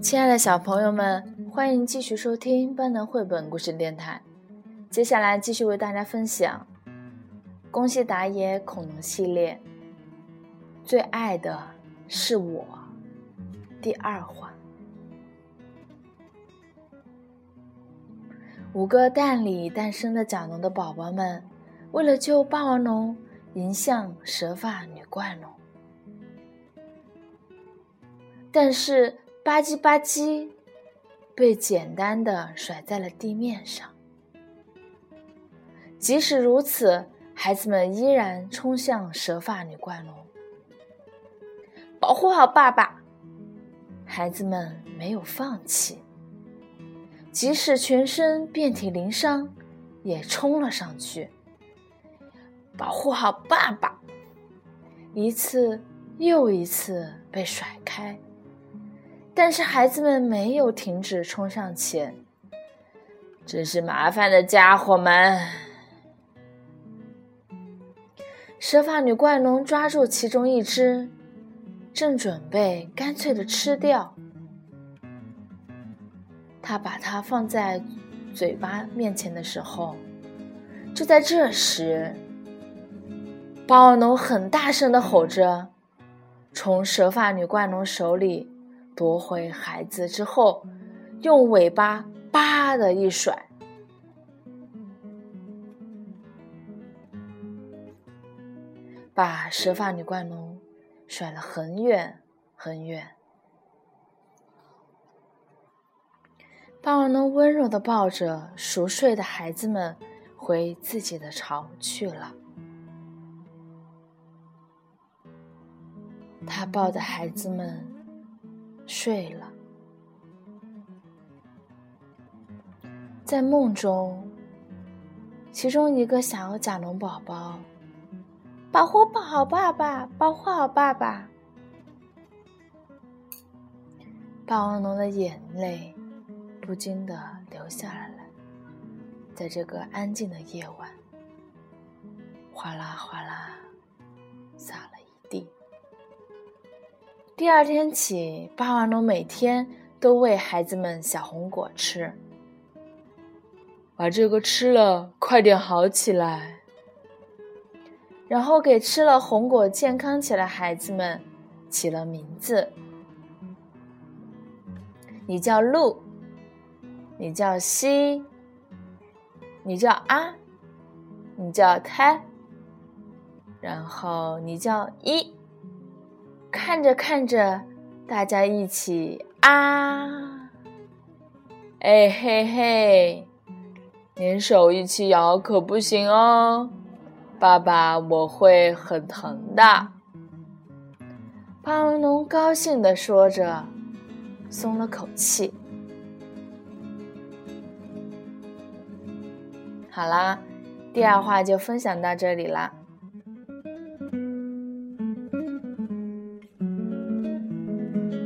亲爱的小朋友们，欢迎继续收听班能绘本故事电台。接下来继续为大家分享《宫西达也恐龙系列》最爱的是我第二话。五个蛋里诞生的甲龙的宝宝们，为了救霸王龙，迎向蛇发女怪龙，但是。吧唧吧唧，被简单的甩在了地面上。即使如此，孩子们依然冲向蛇发女怪龙，保护好爸爸。孩子们没有放弃，即使全身遍体鳞伤，也冲了上去，保护好爸爸。一次又一次被甩开。但是孩子们没有停止冲上前，真是麻烦的家伙们！蛇发女怪龙抓住其中一只，正准备干脆的吃掉。他把它放在嘴巴面前的时候，就在这时，霸王龙很大声的吼着，从蛇发女怪龙手里。夺回孩子之后，用尾巴“叭”的一甩，把蛇发女怪龙甩了很远很远。霸王龙温柔的抱着熟睡的孩子们，回自己的巢去了。他抱着孩子们。睡了，在梦中，其中一个小甲龙宝宝保护好爸爸，保护好爸爸。霸王龙的眼泪不禁的流下来了，在这个安静的夜晚，哗啦哗啦洒了一地。第二天起，霸王龙每天都喂孩子们小红果吃，把这个吃了，快点好起来。然后给吃了红果、健康起来孩子们起了名字：你叫鹿，你叫西，你叫阿，你叫胎，然后你叫一。看着看着，大家一起啊！哎嘿嘿，连手一起摇可不行哦，爸爸我会很疼的。霸王龙高兴地说着，松了口气。好啦，第二话就分享到这里啦。